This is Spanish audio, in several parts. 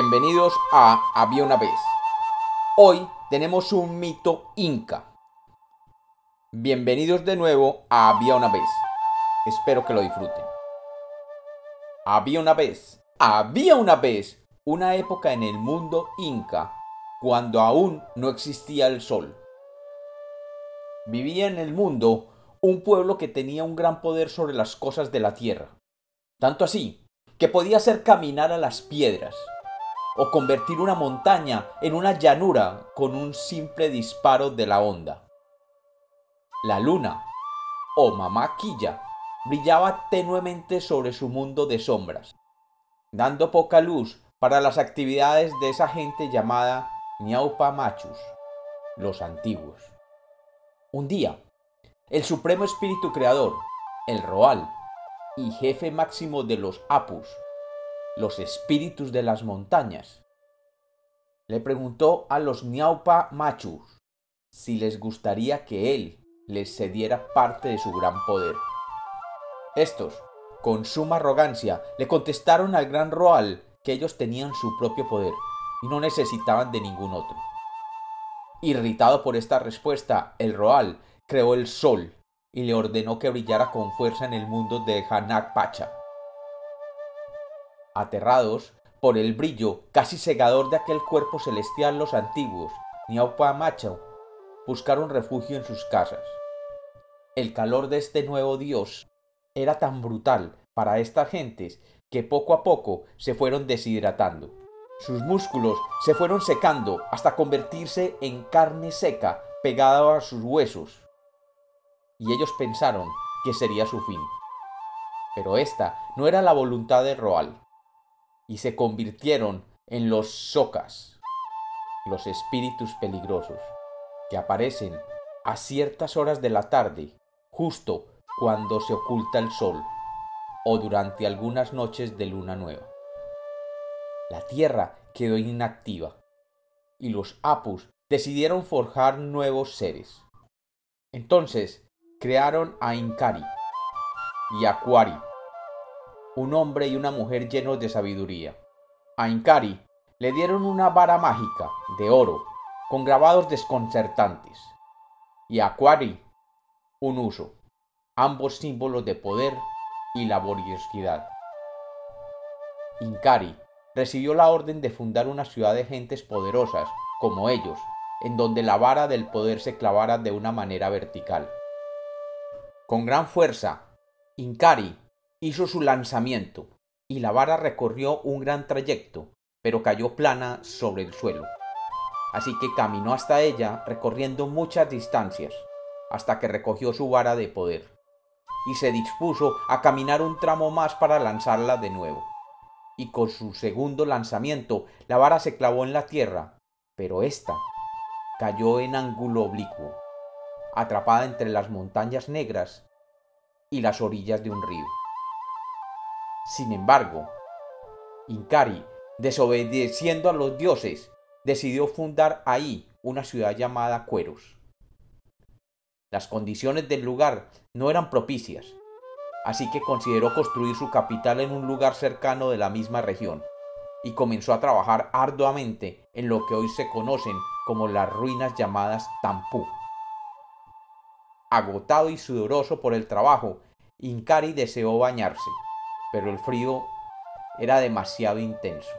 Bienvenidos a Había una vez. Hoy tenemos un mito inca. Bienvenidos de nuevo a Había una vez. Espero que lo disfruten. Había una vez, había una vez, una época en el mundo inca cuando aún no existía el sol. Vivía en el mundo un pueblo que tenía un gran poder sobre las cosas de la tierra. Tanto así que podía hacer caminar a las piedras o convertir una montaña en una llanura con un simple disparo de la onda. La luna, o mamá Quilla, brillaba tenuemente sobre su mundo de sombras, dando poca luz para las actividades de esa gente llamada Ñaupa Machus, los antiguos. Un día, el supremo espíritu creador, el Roal, y jefe máximo de los Apus, los espíritus de las montañas, le preguntó a los Niaupa Machus si les gustaría que él les cediera parte de su gran poder. Estos, con suma arrogancia, le contestaron al gran Roal que ellos tenían su propio poder y no necesitaban de ningún otro. Irritado por esta respuesta, el Roal creó el sol y le ordenó que brillara con fuerza en el mundo de Hanak Pacha. Aterrados por el brillo casi cegador de aquel cuerpo celestial, los antiguos, Macho, buscaron refugio en sus casas. El calor de este nuevo dios era tan brutal para estas gentes que poco a poco se fueron deshidratando. Sus músculos se fueron secando hasta convertirse en carne seca pegada a sus huesos. Y ellos pensaron que sería su fin. Pero esta no era la voluntad de Roal y se convirtieron en los socas, los espíritus peligrosos, que aparecen a ciertas horas de la tarde, justo cuando se oculta el sol, o durante algunas noches de luna nueva. La tierra quedó inactiva, y los Apus decidieron forjar nuevos seres. Entonces crearon a Inkari y a Quari, un hombre y una mujer llenos de sabiduría. A Inkari le dieron una vara mágica de oro con grabados desconcertantes y a Aquari un uso, ambos símbolos de poder y laboriosidad. Inkari recibió la orden de fundar una ciudad de gentes poderosas como ellos, en donde la vara del poder se clavara de una manera vertical. Con gran fuerza, Inkari hizo su lanzamiento y la vara recorrió un gran trayecto, pero cayó plana sobre el suelo. Así que caminó hasta ella recorriendo muchas distancias, hasta que recogió su vara de poder, y se dispuso a caminar un tramo más para lanzarla de nuevo. Y con su segundo lanzamiento la vara se clavó en la tierra, pero ésta cayó en ángulo oblicuo, atrapada entre las montañas negras y las orillas de un río. Sin embargo, Inkari, desobedeciendo a los dioses, decidió fundar ahí una ciudad llamada Cueros. Las condiciones del lugar no eran propicias, así que consideró construir su capital en un lugar cercano de la misma región y comenzó a trabajar arduamente en lo que hoy se conocen como las ruinas llamadas Tampú. Agotado y sudoroso por el trabajo, Inkari deseó bañarse pero el frío era demasiado intenso.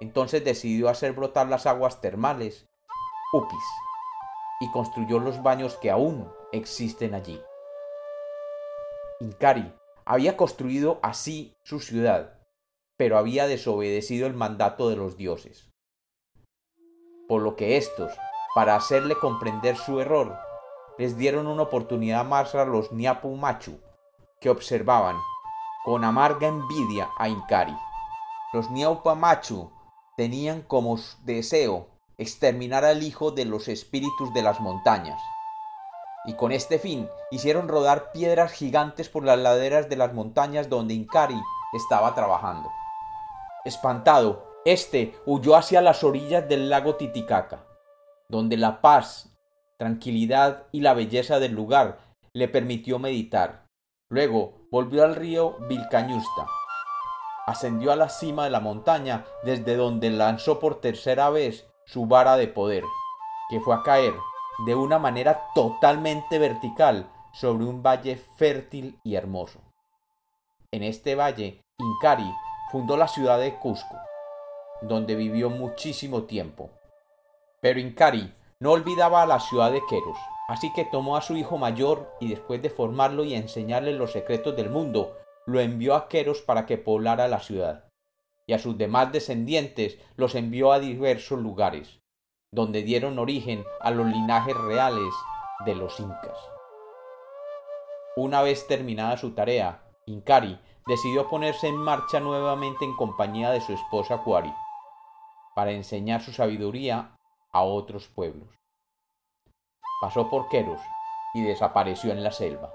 Entonces decidió hacer brotar las aguas termales, Upis, y construyó los baños que aún existen allí. Inkari había construido así su ciudad, pero había desobedecido el mandato de los dioses. Por lo que éstos, para hacerle comprender su error, les dieron una oportunidad más a los Niapu Machu, que observaban con amarga envidia a Inkari. Los Machu tenían como deseo exterminar al hijo de los espíritus de las montañas. Y con este fin hicieron rodar piedras gigantes por las laderas de las montañas donde Inkari estaba trabajando. Espantado, este huyó hacia las orillas del lago Titicaca, donde la paz, tranquilidad y la belleza del lugar le permitió meditar. Luego volvió al río Vilcañusta ascendió a la cima de la montaña desde donde lanzó por tercera vez su vara de poder, que fue a caer de una manera totalmente vertical sobre un valle fértil y hermoso. En este valle, Incari fundó la ciudad de Cusco, donde vivió muchísimo tiempo. Pero Incari no olvidaba a la ciudad de Queros, así que tomó a su hijo mayor y después de formarlo y enseñarle los secretos del mundo, lo envió a Queros para que poblara la ciudad, y a sus demás descendientes los envió a diversos lugares, donde dieron origen a los linajes reales de los incas. Una vez terminada su tarea, Incari decidió ponerse en marcha nuevamente en compañía de su esposa Cuari, para enseñar su sabiduría a otros pueblos. Pasó por Queros y desapareció en la selva.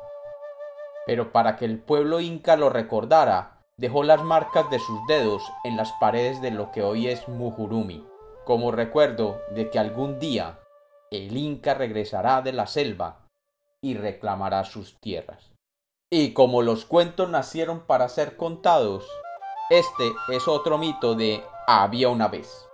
Pero para que el pueblo inca lo recordara, dejó las marcas de sus dedos en las paredes de lo que hoy es Mujurumi, como recuerdo de que algún día el inca regresará de la selva y reclamará sus tierras. Y como los cuentos nacieron para ser contados, este es otro mito de había una vez.